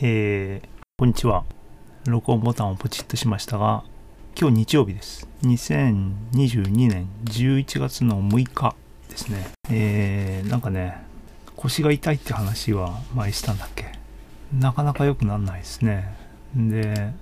えー、こんにちは。録音ボタンをポチッとしましたが、今日日曜日です。2022年11月の6日ですね。えー、なんかね、腰が痛いって話は前したんだっけ？なかなか良くなんないですね。で、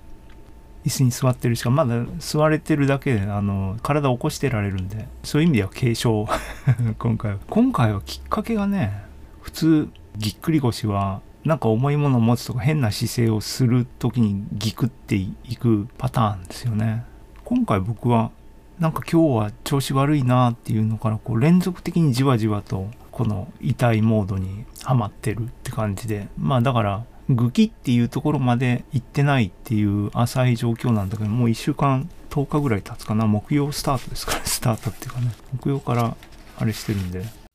椅子に座ってるしか、まだ座れてるだけで、あの、体を起こしてられるんで、そういう意味では軽症。今回は。今回はきっかけがね、普通、ぎっくり腰は、なんか重いものを持つとか変な姿勢をする時にギクっていくパターンですよね。今回僕はなんか今日は調子悪いなっていうのからこう連続的にじわじわとこの痛いモードにはまってるって感じでまあだからグキっていうところまで行ってないっていう浅い状況なんだけどもう1週間10日ぐらい経つかな。木曜スタートですからスタートっていうかね。木曜からあれしてるんで。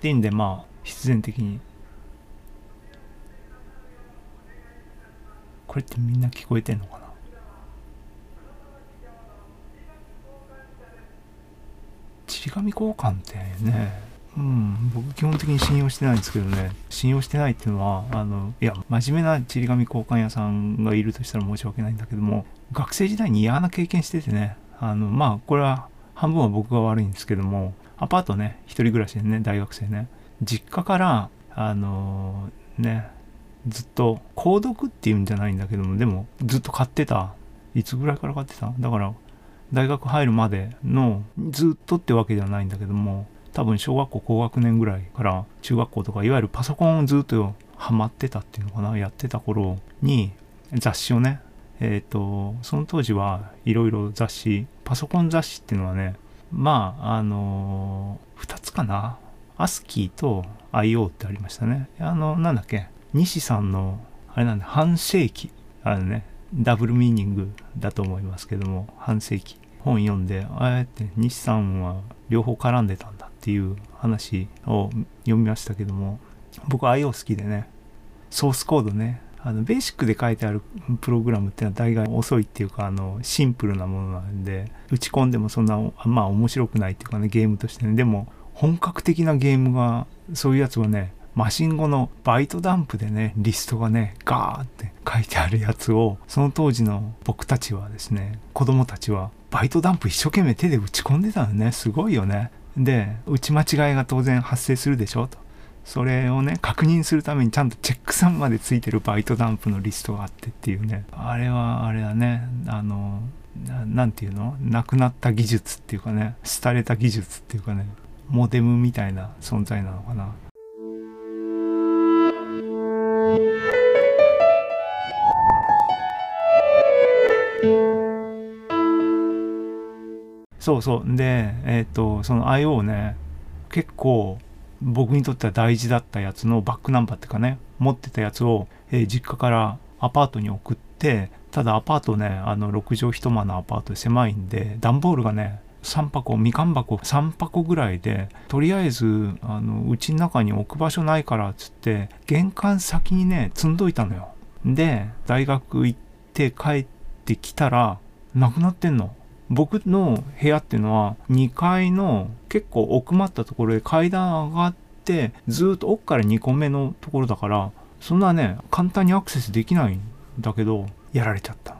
っていうんでまあ必然的に。これってみんな聞こえてんのかな？ちり紙交換ってねうん僕基本的に信用してないんですけどね。信用してないっていうのはあのいや真面目なちり紙交換屋さんがいるとしたら申し訳ないんだけども学生時代に嫌な経験しててね。あのまあこれは半分は僕が悪いんですけどもアパートね一人暮らしでね大学生ね。実家からあのねずっと購読っていうんじゃないんだけどもでもずっと買ってた。いつぐらいから買ってた？だから大学入るまでのずっとってわけではないんだけども多分小学校高学年ぐらいから中学校とかいわゆるパソコンをずっとハマってたっていうのかなやってた頃に雑誌をねえっ、ー、とその当時はいろいろ雑誌パソコン雑誌っていうのはねまああのー、2つかな。アスキーと IO ってありましたね。あのなんだっけ。西さんのあれなんだ半世紀。あれねダブルミーニングだと思いますけども半世紀。本読んでああやって西さんは両方絡んでたんだっていう話を読みましたけども僕 IO 好きでねソースコードねあのベーシックで書いてあるプログラムっていうのは大概遅いっていうかあのシンプルなものなんで打ち込んでもそんなまあ面白くないっていうかねゲームとしてね。でも本格的なゲームがそういうやつはねマシン語のバイトダンプでねリストがねガーって書いてあるやつをその当時の僕たちはですね子供たちはバイトダンプ一生懸命手で打ち込んでたのね。すごいよね。で打ち間違いが当然発生するでしょと。それをね確認するためにちゃんとチェック3までついてるバイトダンプのリストがあってっていうね。あれはあれだね。あの何て言うの？なくなった技術っていうかね。廃れた技術っていうかね。モデムみたいな存在なのかな。そうそう。でえっ、ー、とその IO ね。結構僕にとっては大事だったやつのバックナンバーっていうかね持ってたやつを、えー、実家からアパートに送ってただアパートねあの6畳一間のアパートで狭いんで段ボールがね3箱みかん箱3箱ぐらいでとりあえずあのうちの中に置く場所ないからっつって玄関先にね積んどいたのよ。で大学行って帰ってきたらなくなってんの。僕の部屋っていうのは2階の結構奥まったところで階段上がってずっと奥から2個目のところだからそんなね簡単にアクセスできないんだけどやられちゃった。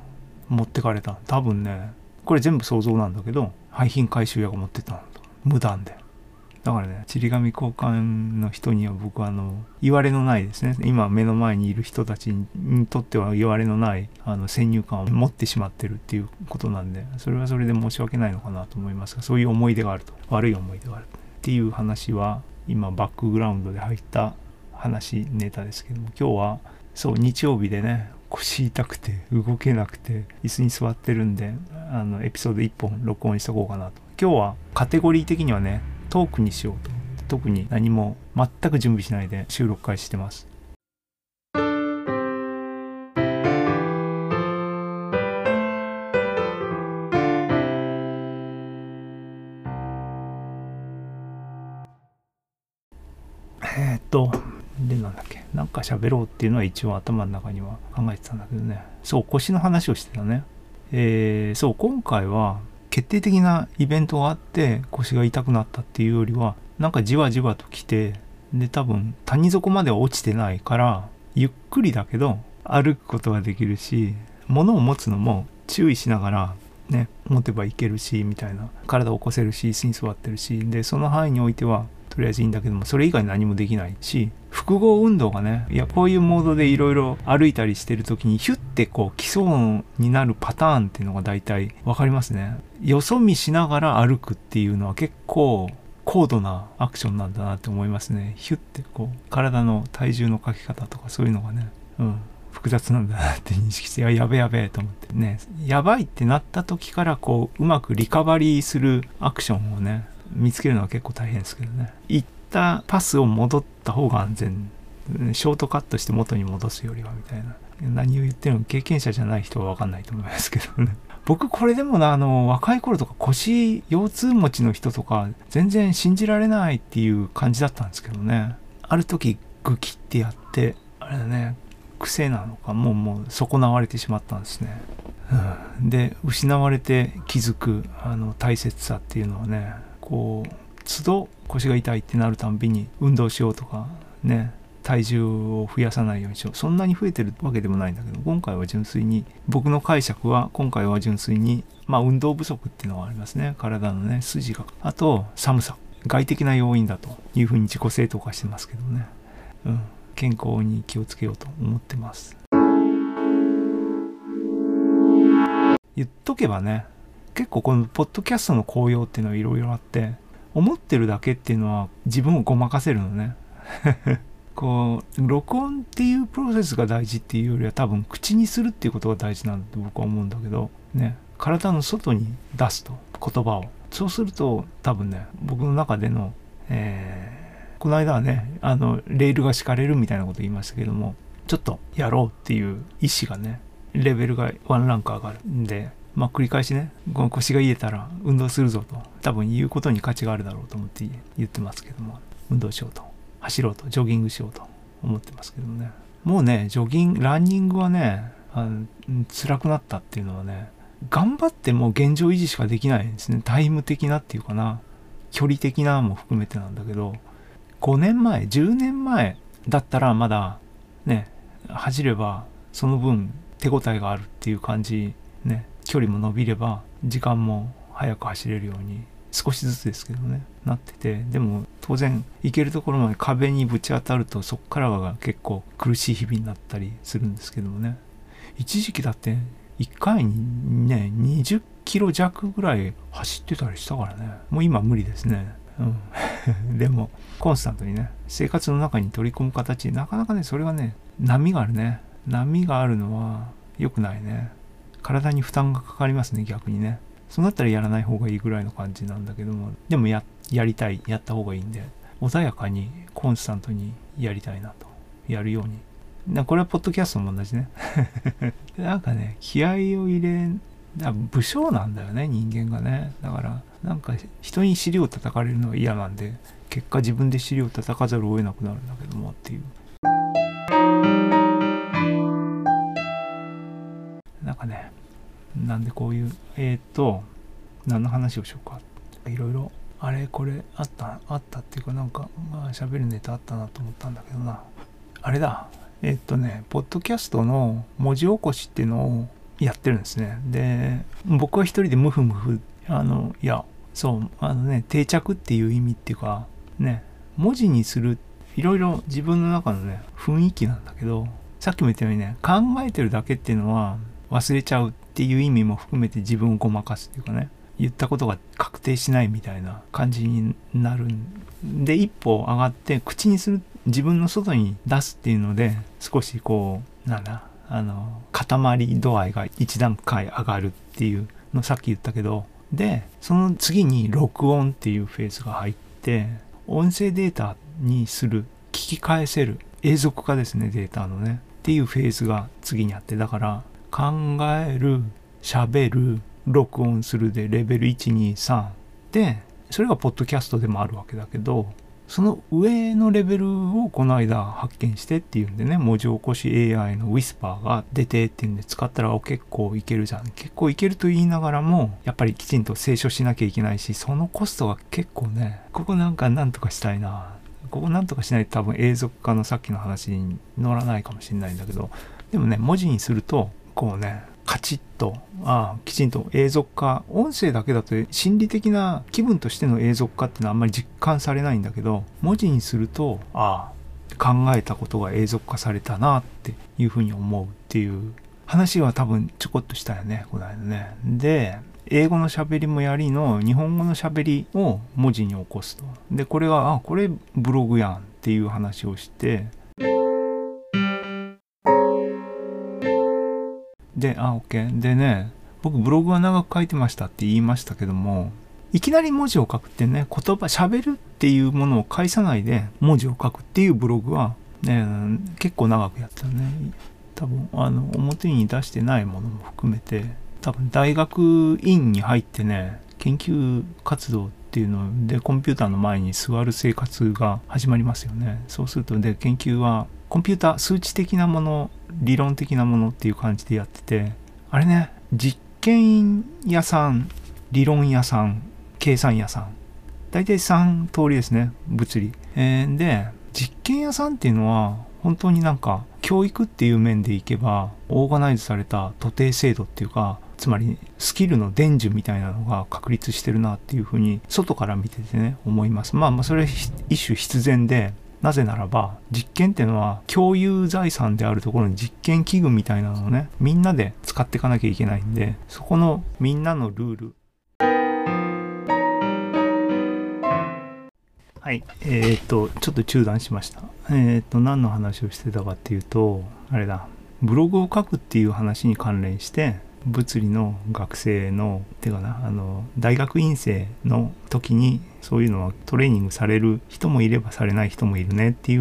持ってかれた。多分ねこれ全部想像なんだけど廃品回収屋が持ってたんだ無断で。だからね、ちり紙交換の人には僕はあの、言われのないですね。今目の前にいる人たちにとっては言われのないあの先入観を持ってしまってるっていうことなんで、それはそれで申し訳ないのかなと思いますが、そういう思い出があると。悪い思い出がある。っていう話は、今バックグラウンドで入った話、ネタですけども、今日は、そう、日曜日でね、腰痛くて動けなくて椅子に座ってるんであのエピソード1本録音しとこうかなと今日はカテゴリー的にはねトークにしようと特に何も全く準備しないで収録開始してます。え、っとでなんだっけなんか喋ろうっていうのは一応頭の中には考えてたんだけどね。そう腰の話をしてたね。えー、そう今回は決定的なイベントがあって腰が痛くなったっていうよりはなんかじわじわと来てで多分谷底までは落ちてないからゆっくりだけど歩くことができるし物を持つのも注意しながらね持てばいけるしみたいな体を起こせるし椅子に座ってるしでその範囲においてはとりあえずいいんだけどもそれ以外何もできないし複合運動がねいやこういうモードでいろいろ歩いたりしてる時にヒュッてこう基礎になるパターンっていうのが大体分かりますね。よそ見しながら歩くっていうのは結構高度なアクションなんだなって思いますね。ヒュッてこう体の体重のかけ方とかそういうのがねうん複雑なんだなって認識してやべやべと思って。ねやばいってなった時からこううまくリカバリーするアクションをね見つけるのは結構大変ですけどね。ったパスを戻った方が安全。ショートカットして元に戻すよりはみたいな。何を言ってるの経験者じゃない人は分かんないと思いますけどね。僕これでもなあの若い頃とか腰腰痛持ちの人とか全然信じられないっていう感じだったんですけどね。ある時グキってやってあれだね癖なのかもうもう損なわれてしまったんですね、うん、で失われて気づくあの大切さっていうのはねこう都度腰が痛いってなるたんびに運動しようとかね体重を増やさないようにしよう。そんなに増えてるわけでもないんだけど今回は純粋に僕の解釈は今回は純粋にまあ運動不足っていうのはありますね。体のね筋が。あと寒さ。外的な要因だというふうに自己正当化してますけどね。うん。健康に気をつけようと思ってます。言っとけばね結構このポッドキャストの効用っていうのはいろいろあって思ってるだけっていうのは自分をごまかせるのね。こう録音っていうプロセスが大事っていうよりは多分口にするっていうことが大事なんだと僕は思うんだけどね。体の外に出すと言葉を。そうすると多分ね僕の中での、えー、この間はねあのレールが敷かれるみたいなこと言いましたけどもちょっとやろうっていう意思がねレベルがワンランク上がるんでまあ、繰り返しね、この腰が癒えたら運動するぞと、多分言うことに価値があるだろうと思って言ってますけども、運動しようと、走ろうと、ジョギングしようと思ってますけどもね。もうね、ジョギング、ランニングはね、あの辛くなったっていうのはね、頑張っても現状維持しかできないんですね。タイム的なっていうかな、距離的なも含めてなんだけど、5年前、10年前だったらまだね、走ればその分手応えがあるっていう感じね距離も伸びれば時間も速く走れるように少しずつですけどねなっててでも当然行けるところまで壁にぶち当たるとそこからは結構苦しい日々になったりするんですけどもね。一時期だって1回にね20キロ弱ぐらい走ってたりしたからね。もう今無理ですね。うん。でもコンスタントにね生活の中に取り込む形なかなかねそれはね波があるね。波があるのは良くないね。体に負担がかかりますね、逆にね。そうなったらやらない方がいいぐらいの感じなんだけども、でもや、やりたい、やった方がいいんで、穏やかに、コンスタントにやりたいなと。やるように。なこれはポッドキャストも同じね。なんかね、気合を入れ、武将なんだよね、人間がね。だから、なんか人に尻を叩かれるのは嫌なんで、結果自分で尻を叩かざるを得なくなるんだけどもっていう。かね、なんでこういう、えっ、と、何の話をしようか。いろいろ、あれこれあった、あったっていうかなんか、まあ喋るネタあったなと思ったんだけどな。あれだ、えっ、とね、ポッドキャストの文字起こしっていうのをやってるんですね。で、僕は一人でムフムフ、あの、いや、そう、あのね、定着っていう意味っていうか、ね、文字にする、いろいろ自分の中のね、雰囲気なんだけど、さっきも言ったようにね、考えてるだけっていうのは、忘れちゃうっていう意味も含めて自分をごまかすっていうかね。言ったことが確定しないみたいな感じになるんで一歩上がって口にする自分の外に出すっていうので少しこうなんだあの固まり度合いが一段階上がるっていうのさっき言ったけど。でその次に録音っていうフェーズが入って音声データにする聞き返せる永続化ですねデータのね。っていうフェーズが次にあってだから考える、喋る、録音するでレベル123で、それがポッドキャストでもあるわけだけど、その上のレベルをこの間発見してっていうんでね、文字起こし AI のウィスパーが出てっていうんで使ったら結構いけるじゃん。結構いけると言いながらも、やっぱりきちんと清書しなきゃいけないし、そのコストが結構ね、ここなんかなんとかしたいな。ここなんとかしないと多分永続化のさっきの話に乗らないかもしれないんだけどでもね文字にするとこうねカチッとああきちんと永続化音声だけだと心理的な気分としての永続化っていうのはあんまり実感されないんだけど文字にするとああ考えたことが永続化されたなっていうふうに思うっていう話は多分ちょこっとしたよねこの間ね。で英語の喋りもやりの日本語の喋りを文字に起こすと。でこれがあこれブログやんっていう話をしてで、あ、OK。でね、僕ブログは長く書いてましたって言いましたけども、いきなり文字を書くってね、言葉、喋るっていうものを返さないで文字を書くっていうブログは、ね、結構長くやってたね。多分、あの、表に出してないものも含めて、多分大学院に入ってね、研究活動っていうのでコンピューターの前に座る生活が始まりますよね。そうするとで研究はコンピューター数値的なもの理論的なものっていう感じでやっててあれね実験屋さん理論屋さん計算屋さん。大体3通りですね物理、えー、で実験屋さんっていうのは本当になんか教育っていう面でいけばオーガナイズされた徒弟制度っていうかつまりスキルの伝授みたいなのが確立してるなっていうふうに外から見ててね思います。まあまあそれは一種必然でなぜならば実験っていうのは共有財産であるところに実験器具みたいなのをねみんなで使っていかなきゃいけないんでそこのみんなのルール。はい。えー、っとちょっと中断しました。えー、っと何の話をしてたかっていうとあれだ。ブログを書くっていう話に関連して物理の学生のていうかなあの大学院生の時にそういうのはトレーニングされる人もいればされない人もいるねってい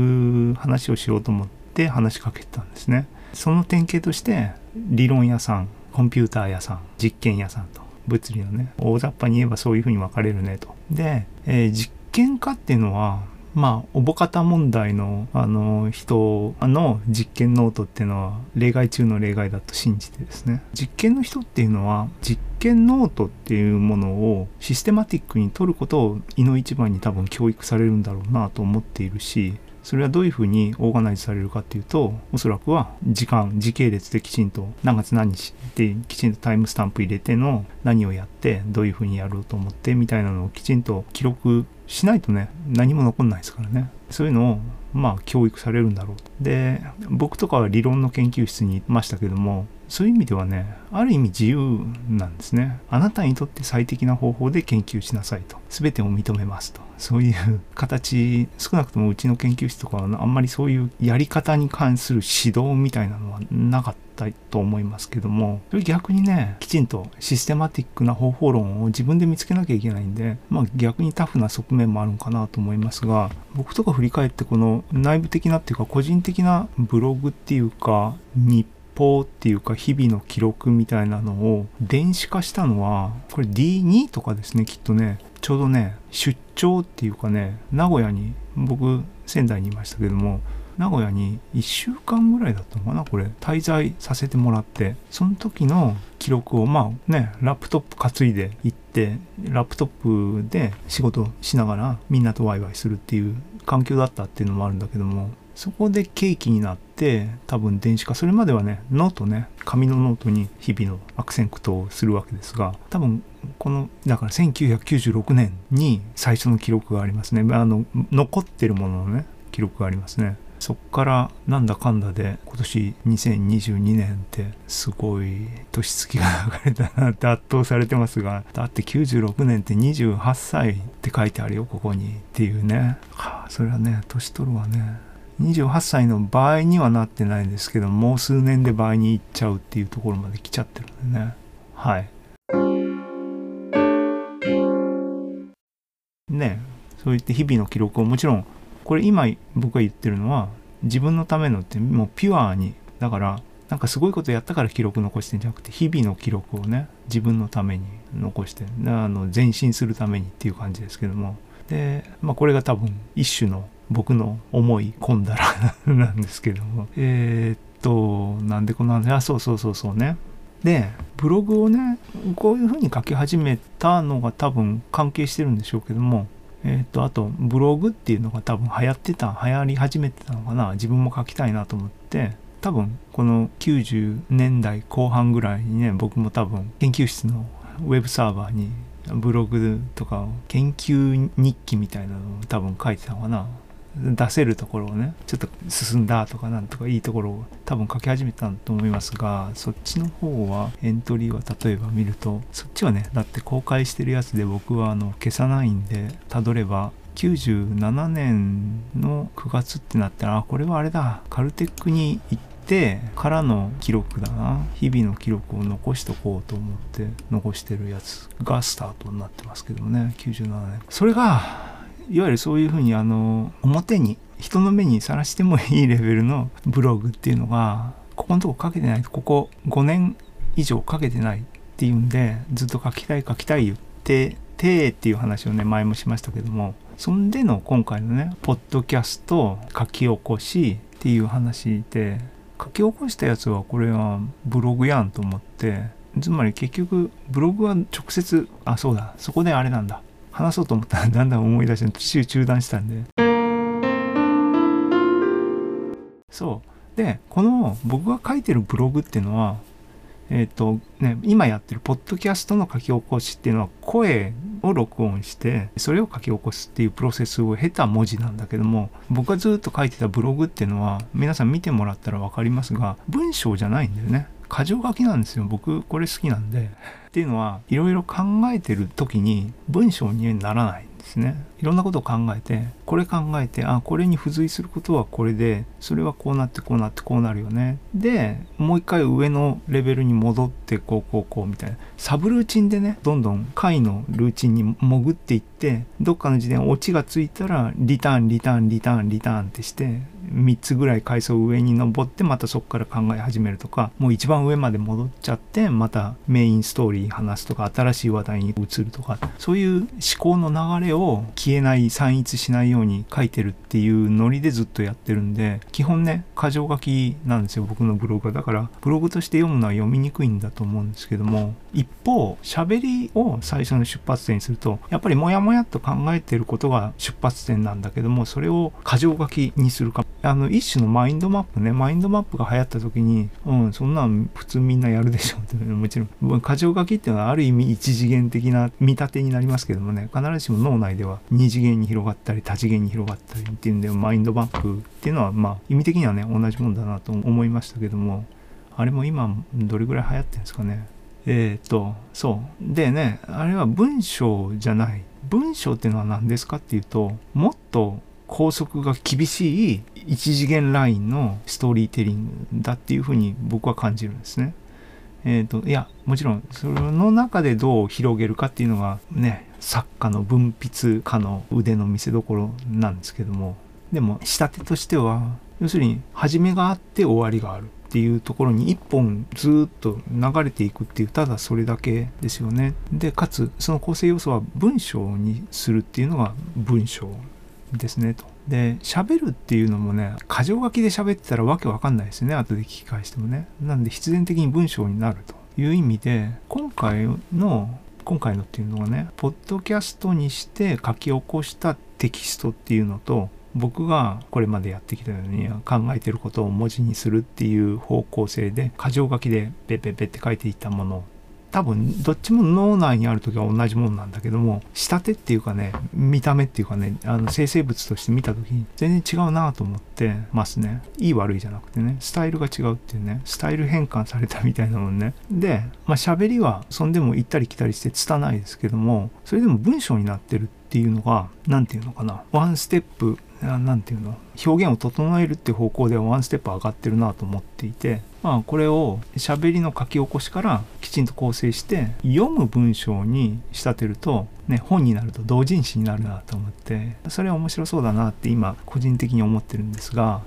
う話をしようと思って話しかけてたんですね。その典型として理論屋さんコンピューター屋さん実験屋さんと物理のね大雑把に言えばそういうふうに分かれるねと。で、えー、実験家っていうのはまあ、小保方問題の、あの、人の実験ノートっていうのは、例外中の例外だと信じてですね。実験の人っていうのは、実験ノートっていうものをシステマティックに取ることを、いの一番に多分教育されるんだろうなと思っているし、それはどういうふうにオーガナイズされるかっていうと、おそらくは時間、時系列できちんと何月何日できちんとタイムスタンプ入れての何をやって、どういうふうにやろうと思ってみたいなのをきちんと記録しないとね、何も残んないですからね。そういうのを、まあ、教育されるんだろう。で、僕とかは理論の研究室にいましたけども、そういう意味ではね、ある意味自由なんですね。あなたにとって最適な方法で研究しなさいと。全てを認めますと。そういう形、少なくともうちの研究室とかはあんまりそういうやり方に関する指導みたいなのはなかったと思いますけども、それ逆にね、きちんとシステマティックな方法論を自分で見つけなきゃいけないんで、まあ逆にタフな側面もあるのかなと思いますが、僕とか振り返ってこの内部的なっていうか個人的なブログっていうか、日報っていうか日々の記録みたいなのを電子化したのはこれ D2 とかですねきっとねちょうどね出張っていうかね名古屋に僕仙台にいましたけども名古屋に1週間ぐらいだったのかなこれ滞在させてもらって。その時の記録をまあねラップトップ担いで行ってラップトップで仕事しながらみんなとワイワイするっていう環境だったっていうのもあるんだけどもそこで契機になって多分電子化それまではねノートね紙のノートに日々のアクセントをするわけですが多分このだから1996年に最初の記録がありますね。あの残ってるもののね記録がありますね。そっからなんだかんだで今年2022年ってすごい年月が流れたなって圧倒されてますがだって96年って28歳って書いてあるよここにっていうね。はあそれはね年取るわね。28歳の場合にはなってないんですけどもう数年で倍にいっちゃうっていうところまで来ちゃってるんでね。はい。ねそういって日々の記録をもちろんこれ今僕が言ってるのは自分のためのってもうピュアにだからなんかすごいことやったから記録残してんじゃなくて日々の記録をね自分のために残してあの前進するためにっていう感じですけども。で、まあ、これが多分一種の僕の思い込んだら なんですけども。えー、っとなんでこの話？あそうそうそうそうね。でブログをねこういうふうに書き始めたのが多分関係してるんでしょうけどもえっ、とあとブログっていうのが多分流行ってた流行り始めてたのかな。自分も書きたいなと思って。多分この90年代後半ぐらいにね僕も多分研究室のウェブサーバーにブログとか研究日記みたいなのを多分書いてたのかな。出せるところをねちょっと進んだとかなんとかいいところを多分書き始めたと思いますがそっちの方はエントリーは例えば見るとそっちはねだって公開してるやつで僕はあの消さないんでたどれば97年の9月ってなったらあこれはあれだカルテックに行ってからの記録だな日々の記録を残しとこうと思って残してるやつがスタートになってますけどもね97年。それがいわゆるそういうふうにあの表に人の目にさらしてもいいレベルのブログっていうのがここのとこ書けてないとここ5年以上書けてないっていうんでずっと書きたい書きたい言っててっていう話をね前もしましたけどもそんでの今回のねポッドキャスト書き起こしっていう話で書き起こしたやつはこれはブログやんと思ってつまり結局ブログは直接あそうだそこであれなんだ。話そうと思ったらだんだん思い出して途中中断したんで。そう。でこの僕が書いてるブログっていうのはえっ、ー、とね今やってるポッドキャストの書き起こしっていうのは声を録音してそれを書き起こすっていうプロセスを経た文字なんだけども僕がずっと書いてたブログっていうのは皆さん見てもらったら分かりますが文章じゃないんだよね。箇条書きなんですよ。僕これ好きなんで。っていうのはいろいろ考えてる時に文章にならないんですね。いろんなことを考えてこれ考えてあこれに付随することはこれでそれはこうなってこうなってこうなるよね。でもう一回上のレベルに戻ってこうこうこうみたいな。サブルーチンでねどんどん回のルーチンに潜っていってどっかの時点オチがついたらリターンリターンリターンリターンってして3つぐらい階層上に登ってまたそこから考え始めるとかもう一番上まで戻っちゃってまたメインストーリー話すとか新しい話題に移るとかそういう思考の流れを消えない散逸しないように書いてるっていうノリでずっとやってるんで基本ね箇条書きなんですよ僕のブログは。だからブログとして読むのは読みにくいんだと思うんですけども一方喋りを最初の出発点にするとやっぱりモヤモヤっと考えてることが出発点なんだけどもそれを箇条書きにするかあの一種のマインドマップね。マインドマップが流行った時にうんそんなん普通みんなやるでしょってもちろん箇条書きっていうのはある意味一次元的な見立てになりますけどもね。必ずしも脳内では二次元に広がったり多次元に広がったりっていうんでマインドマップっていうのはまあ意味的にはね同じもんだなと思いましたけどもあれも今どれぐらい流行ってるんですかね。えっ、とそう。でねあれは文章じゃない。文章っていうのは何ですかっていうともっと拘束が厳しい一次元ラインのストーリーテリングだっていうふうに僕は感じるんですね。えっ、ー、といやもちろんその中でどう広げるかっていうのがね作家の文筆家の腕の見せ所なんですけども。でも仕立てとしては要するに始めがあって終わりがあるっていうところに一本ずっと流れていくっていうただそれだけですよね。でかつその構成要素は文章にするっていうのが文章。ですねと。で喋るっていうのもね箇条書きで喋ってたらわけわかんないですね。後で聞き返してもね。なんで必然的に文章になると。いう意味で今回の今回のっていうのがねポッドキャストにして書き起こしたテキストっていうのと僕がこれまでやってきたように考えてることを文字にするっていう方向性で箇条書きでペペペって書いていったもの多分どっちも脳内にある時は同じもんなんだけども仕立てっていうかね見た目っていうかねあの生成物として見た時に全然違うなと思ってますね。いい悪いじゃなくてねスタイルが違うっていうねスタイル変換されたみたいなもんね。でまあ喋りはそんでも行ったり来たりして拙いですけどもそれでも文章になってるっていうのが何て言うのかなワンステップ何て言うの表現を整えるって方向ではワンステップ上がってるなと思っていてまあこれを喋りの書き起こしからきちんと構成して読む文章に仕立てるとね本になると同人誌になるなと思ってそれは面白そうだなって今個人的に思ってるんですが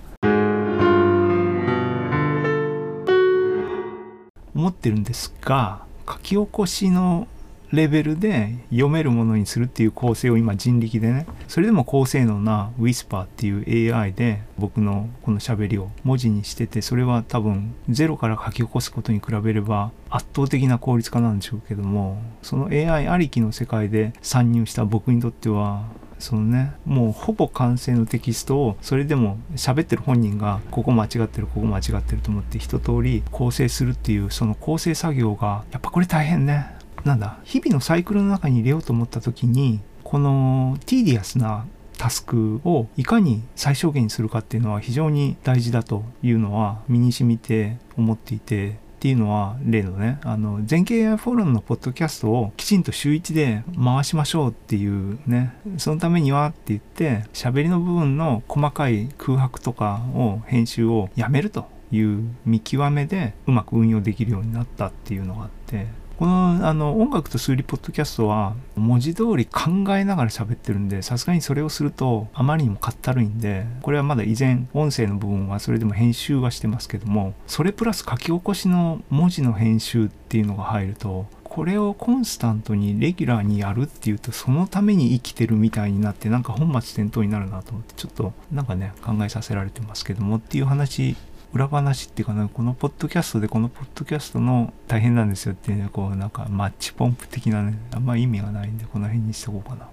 思ってるんですが書き起こしのレベルで読めるものにするっていう構成を今人力でねそれでも高性能な Whisper っていう AI で僕のこの喋りを文字にしててそれは多分ゼロから書き起こすことに比べれば圧倒的な効率化なんでしょうけどもその AI ありきの世界で参入した僕にとってはそのねもうほぼ完成のテキストをそれでも喋ってる本人がここ間違ってるここ間違ってると思って一通り構成するっていうその構成作業がやっぱこれ大変ね。なんだ日々のサイクルの中に入れようと思った時にこのティーディアスなタスクをいかに最小限にするかっていうのは非常に大事だというのは身に染みて思っていてっていうのは例のねあの全景 AI フォーラムのポッドキャストをきちんと週1で回しましょうっていうねそのためにはって言って喋りの部分の細かい空白とかを編集をやめるという見極めでうまく運用できるようになったっていうのがあってこのあの音楽と数理ポッドキャストは文字通り考えながら喋ってるんでさすがにそれをするとあまりにもかったるいんでこれはまだ以前音声の部分はそれでも編集はしてますけどもそれプラス書き起こしの文字の編集っていうのが入るとこれをコンスタントにレギュラーにやるっていうとそのために生きてるみたいになってなんか本末転倒になるなと思ってちょっとなんかね考えさせられてますけどもっていう話裏話っていうかな、このポッドキャストでこのポッドキャストの大変なんですよっていうね、こうなんかマッチポンプ的なね、あんま意味がないんで、この辺にしとこうかな。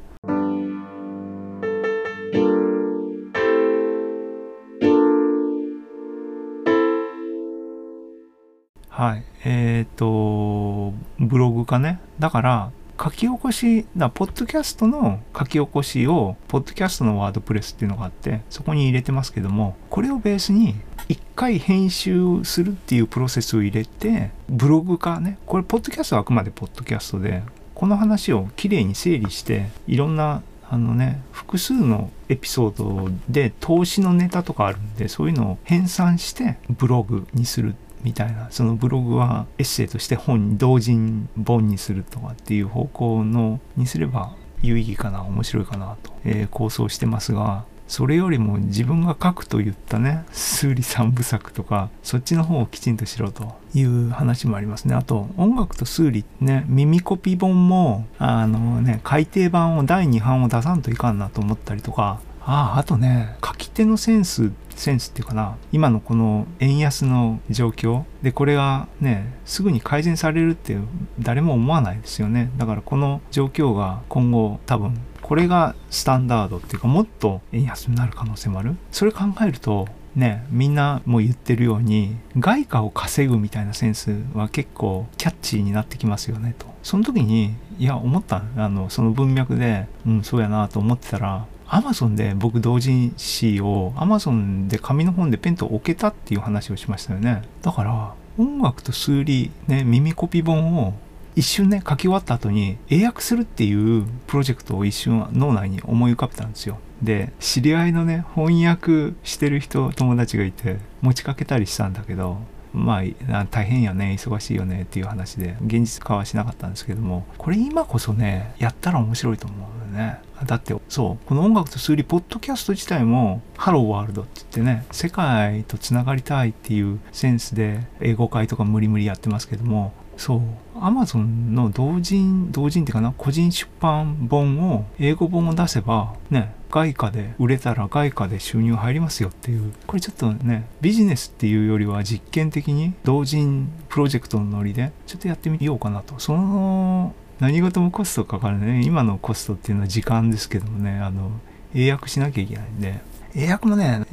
はい。えっ、ー、と、ブログかね。だから、書き起こし、だポッドキャストの書き起こしを、ポッドキャストのワードプレスっていうのがあって、そこに入れてますけども、これをベースに一回編集するっていうプロセスを入れて、ブログかね、これ、ポッドキャストはあくまでポッドキャストで、この話をきれいに整理して、いろんなあのね、複数のエピソードで投資のネタとかあるんで、そういうのを編纂してブログにするみたいなそのブログはエッセイとして本に同人本にするとかっていう方向のにすれば有意義かな面白いかなと、えー、構想してますがそれよりも自分が書くと言ったね数理三部作とかそっちの方をきちんとしろという話もありますね。あと音楽と数理ね耳コピ本もあのね改訂版を第2版を出さんといかんなと思ったりとかあああとね書き手のセンスセンスっていうかな今のこの円安の状況でこれがねすぐに改善されるって誰も思わないですよね。だからこの状況が今後多分これがスタンダードっていうかもっと円安になる可能性もある。それ考えるとねみんなも言ってるように外貨を稼ぐみたいなセンスは結構キャッチーになってきますよねと。その時にいや思った。あのその文脈でうんそうやなと思ってたらアマゾンで僕同人誌をアマゾンで紙の本でペンと置けたっていう話をしましたよね。だから音楽と数理ね耳コピ本を一瞬ね書き終わった後に英訳するっていうプロジェクトを一瞬脳内に思い浮かべたんですよ。で知り合いのね翻訳してる人友達がいて持ちかけたりしたんだけどまあ大変やね忙しいよねっていう話で現実化はしなかったんですけどもこれ今こそねやったら面白いと思う。ね。だってそうこの音楽と数理ポッドキャスト自体もハローワールドって言ってね世界とつながりたいっていうセンスで英語会とか無理無理やってますけどもそうアマゾンの同人同人っていうかな個人出版本を英語本を出せばね外貨で売れたら外貨で収入入りますよっていうこれちょっとねビジネスっていうよりは実験的に同人プロジェクトのノリでちょっとやってみようかなと。その何事もコストかかるね。今のコストっていうのは時間ですけどもね。あの英訳しなきゃいけないんで。英訳もね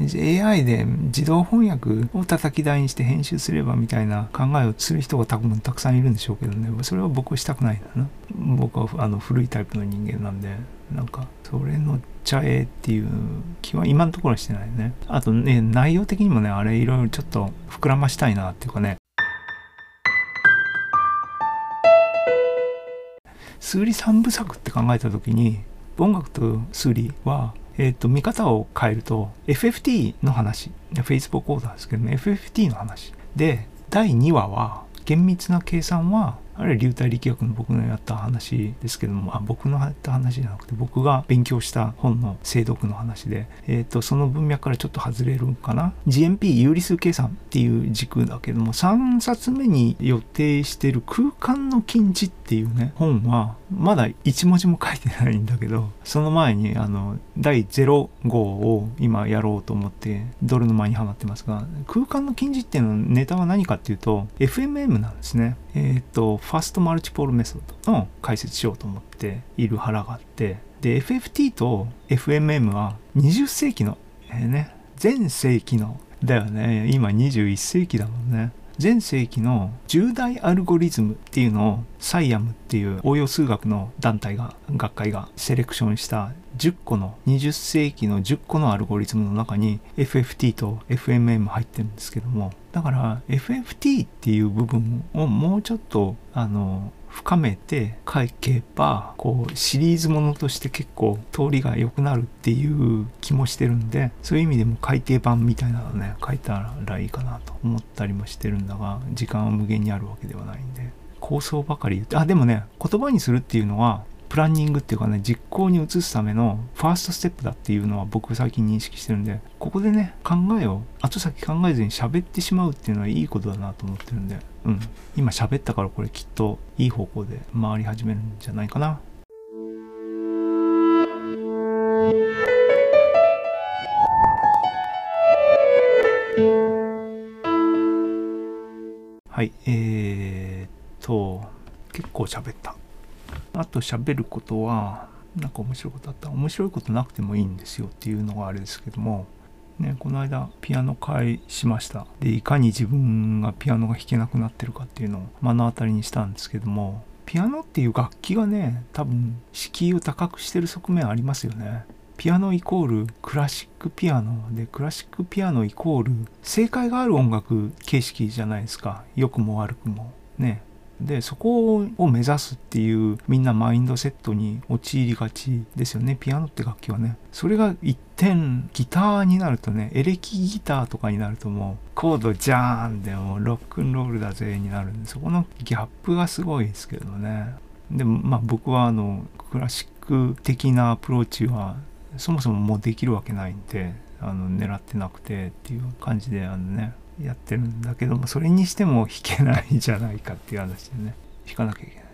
AI で自動翻訳を叩き台にして編集すればみたいな考えをする人が多分たくさんいるんでしょうけどね。それは僕はしたくないんだな。僕はあの古いタイプの人間なんで。なんかそれのちゃえっていう気は今のところはしてないね。あとね内容的にもねあれいろいろちょっと膨らましたいなっていうかね。数理三部作って考えた時に音楽と数理はえっ、ー、と見方を変えると FFT の話 Facebook オーダーですけども FFT の話。で第2話は厳密な計算はあれ流体力学の僕のやった話ですけども、あ僕のやった話じゃなくて、僕が勉強した本の精読の話で、えっ、ー、と、その文脈からちょっと外れるかな。GMP 有理数計算っていう軸だけども、3冊目に予定してる空間の禁止っていうね、本は、まだ1文字も書いてないんだけどその前にあの第0号を今やろうと思ってドルの前にはまってますが空間の禁じっていうのネタは何かっていうと FMM なんですね。えっ、とファストマルチポールメソッドの解説しようと思っている腹があって。で FFT と FMM は20世紀の、えー、ね全世紀のだよね。今21世紀だもんね。全世紀の10大アルゴリズムっていうのをサイアムっていう応用数学の団体が学会がセレクションした10個の20世紀の10個のアルゴリズムの中に FFT と FMM 入ってるんですけどもだから FFT っていう部分をもうちょっとあの深めて書けばこうシリーズものとして結構通りが良くなるっていう気もしてるんでそういう意味でも改訂版みたいなのね書いたらいいかなと思ったりもしてるんだが時間は無限にあるわけではないんで構想ばかり言ってあでもね言葉にするっていうのはプランニングっていうかね実行に移すためのファーストステップだっていうのは僕最近認識してるんでここでね考えを後先考えずに喋ってしまうっていうのはいいことだなと思ってるんでうん。今喋ったからこれきっといい方向で回り始めるんじゃないかな。はいえー、っと結構喋った。あと喋ることは、なんか面白いことあった面白いことなくてもいいんですよっていうのがあれですけども、ね、この間ピアノ会しました。で、いかに自分がピアノが弾けなくなってるかっていうのを目の当たりにしたんですけども、ピアノっていう楽器がね、多分敷居を高くしてる側面ありますよね。ピアノイコールクラシックピアノでクラシックピアノイコール正解がある音楽形式じゃないですか良くも悪くもねでそこを目指すっていうみんなマインドセットに陥りがちですよね。ピアノって楽器はね。それが一点ギターになるとねエレキギターとかになるともうコードジャーンでもロックンロールだぜになるんでそこのギャップがすごいですけどね。でもまあ僕はあのクラシック的なアプローチはそもそももうできるわけないんであの狙ってなくてっていう感じであのねやってるんだけどもそれにしても弾けないじゃないかっていう話でね。弾かなきゃいけない。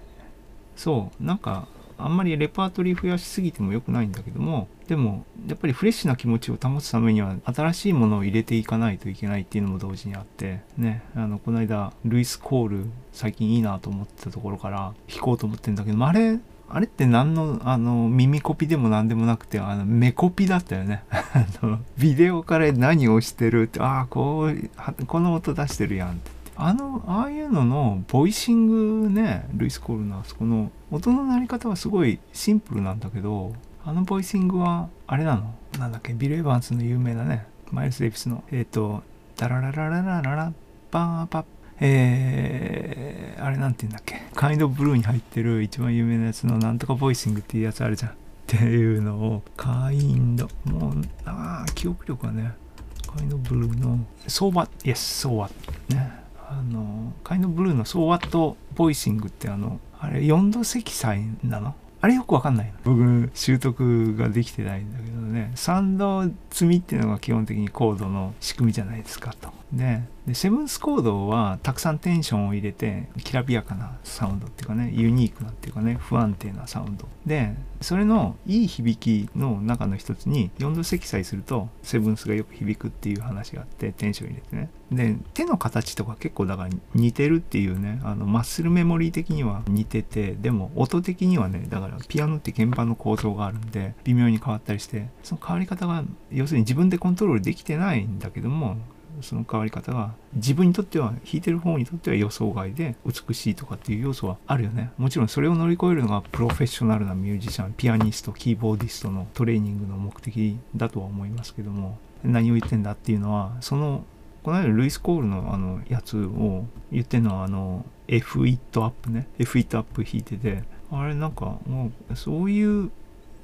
そう。なんかあんまりレパートリー増やしすぎても良くないんだけどもでもやっぱりフレッシュな気持ちを保つためには新しいものを入れていかないといけないっていうのも同時にあってね。あのこの間ルイス・コール最近いいなと思ってたところから弾こうと思ってんだけどあれあれって何の、あの、耳コピでも何でもなくて、あの、目コピだったよね。あの、ビデオから何をしてるって、ああ、こう、この音出してるやんって。あの、ああいうのの、ボイシングね、ルイス・コールのあそこの、音の鳴り方はすごいシンプルなんだけど、あのボイシングは、あれなの？なんだっけ、ビル・エヴァンスの有名なね、マイルス・デイビスの、えっ、ー、と、ダラララララララ、バーパッえー、あれなんて言うんだっけ、 Kind of Blue に入ってる一番有名なやつのなんとかボイシングっていうやつあるじゃん。っていうのを、 Kind、もう、ああ、記憶力はね、 Kind of Blue の、 So What、yes、So What、ね。あの、 Kind of Blue の So What ボイシングってあの、あれ4度積載なの？あれよくわかんない。僕、習得ができてないんだけどね、3度積みっていうのが基本的にコードの仕組みじゃないですかと。で、でセブンスコードはたくさんテンションを入れてきらびやかなサウンドっていうかねユニークなっていうかね不安定なサウンド。でそれのいい響きの中の一つに4度積載するとセブンスがよく響くっていう話があってテンション入れてね。で手の形とか結構だから似てるっていうねあのマッスルメモリー的には似ててでも音的にはねだからピアノって鍵盤の構造があるんで微妙に変わったりしてその変わり方が要するに自分でコントロールできてないんだけどもその変わり方が自分にとっては弾いてる方にとっては予想外で美しいとかっていう要素はあるよね。もちろんそれを乗り越えるのがプロフェッショナルなミュージシャンピアニストキーボーディストのトレーニングの目的だとは思いますけども何を言ってんだっていうのはそのこの間ルイス・コールのあのやつを言ってるのはあの F it up ね。F it up 弾いてて。あれなんかもうそういう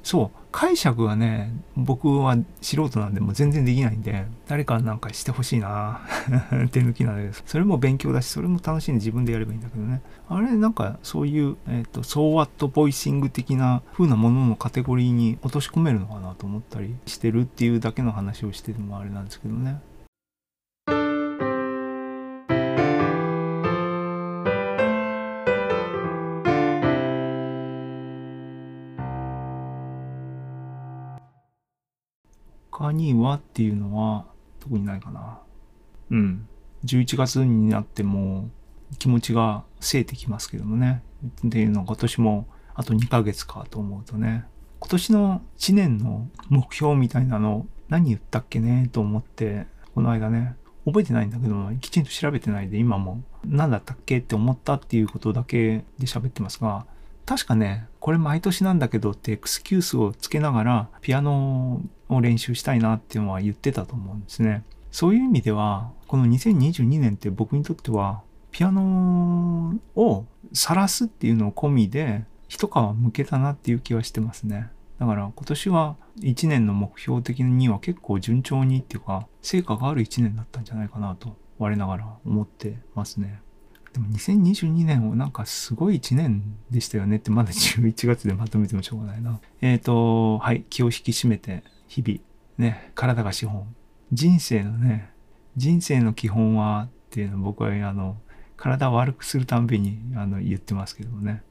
そう、解釈はね、僕は素人なんでも全然できないんで、誰かなんかしてほしいな 手抜きなのです。それも勉強だし、それも楽しいんで自分でやればいいんだけどね。あれ、なんかそういう、えっ、ー、と、 So What ボイシング的な風なもののカテゴリーに落とし込めるのかなと思ったりしてるっていうだけの話をしてるのもあれなんですけどね。にはっていうのは特にないかな。うん。11月になっても気持ちがせいてきますけどもね。っていうのは今年もあと2ヶ月かと思うとね。今年の1年の目標みたいなの何言ったっけね？と思って、この間ね、覚えてないんだけども、きちんと調べてないで今も何だったっけって思ったっていうことだけで喋ってますが、確かね、これ毎年なんだけどってエクスキュースをつけながらピアノを練習したいなっていうのは言ってたと思うんですね。そういう意味では、この2022年って僕にとってはピアノを晒すっていうのを込みで一皮向けたなっていう気はしてますね。だから今年は1年の目標的には結構順調にっていうか成果がある1年だったんじゃないかなと我ながら思ってますね。でも2022年をなんかすごい1年でしたよねってまだ11月でまとめてもしょうがないな。えっ、ー、と、はい、気を引き締めて日々ね、体が資本。人生のね、人生の基本はっていうのを僕はあの、体を悪くするたんびにあの言ってますけどもね。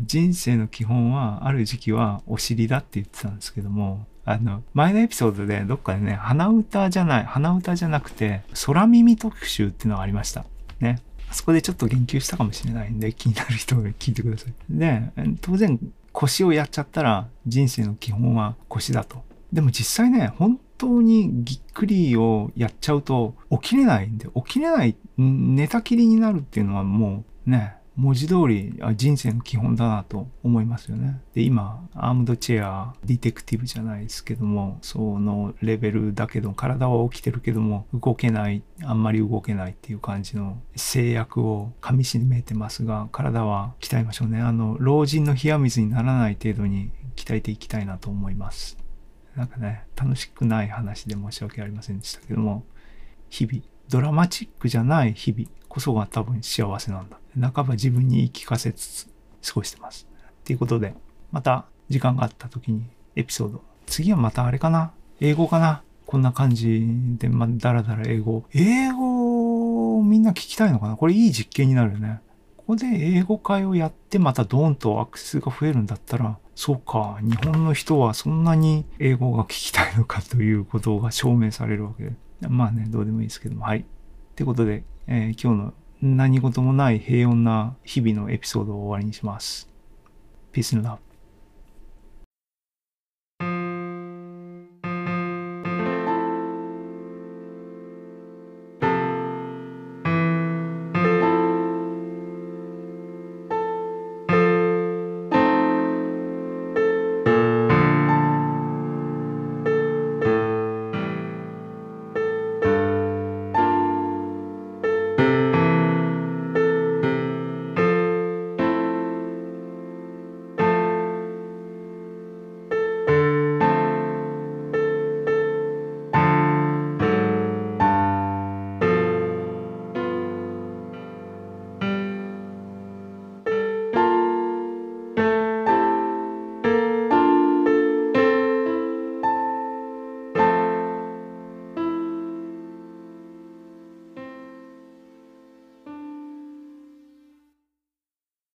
人生の基本はある時期はお尻だって言ってたんですけども、あの、前のエピソードでどっかでね、鼻歌じゃない、鼻歌じゃなくて、空耳特集っていうのがありました。ね。あそこでちょっと言及したかもしれないんで、気になる人は聞いてください。で、当然、腰をやっちゃったら人生の基本は腰だと。でも実際ね、本当にぎっくりをやっちゃうと起きれないんで、起きれない、寝たきりになるっていうのはもうね、文字通り人生の基本だなと思いますよね。で、今、アームドチェア、ディテクティブじゃないですけども、そのレベルだけど、体は起きてるけども、動けない、あんまり動けないっていう感じの制約を噛みしめてますが、体は鍛えましょうね。あの、老人の冷や水にならない程度に鍛えていきたいなと思います。なんかね、楽しくない話で申し訳ありませんでしたけども、日々、ドラマチックじゃない日々こそが多分幸せなんだ。半ば自分に言い聞かせつつ過ごしてます。ということで、また時間があった時にエピソード。次はまたあれかな英語かなこんな感じで、まあ、だらだら英語。英語をみんな聞きたいのかなこれいい実験になるよね。ここで英語会をやってまたドーンとアクセスが増えるんだったら、そうか、日本の人はそんなに英語が聞きたいのかということが証明されるわけで。まあね、どうでもいいですけども。はい。ってことで、えー、今日の何事もない平穏な日々のエピソードを終わりにします。Peace and love.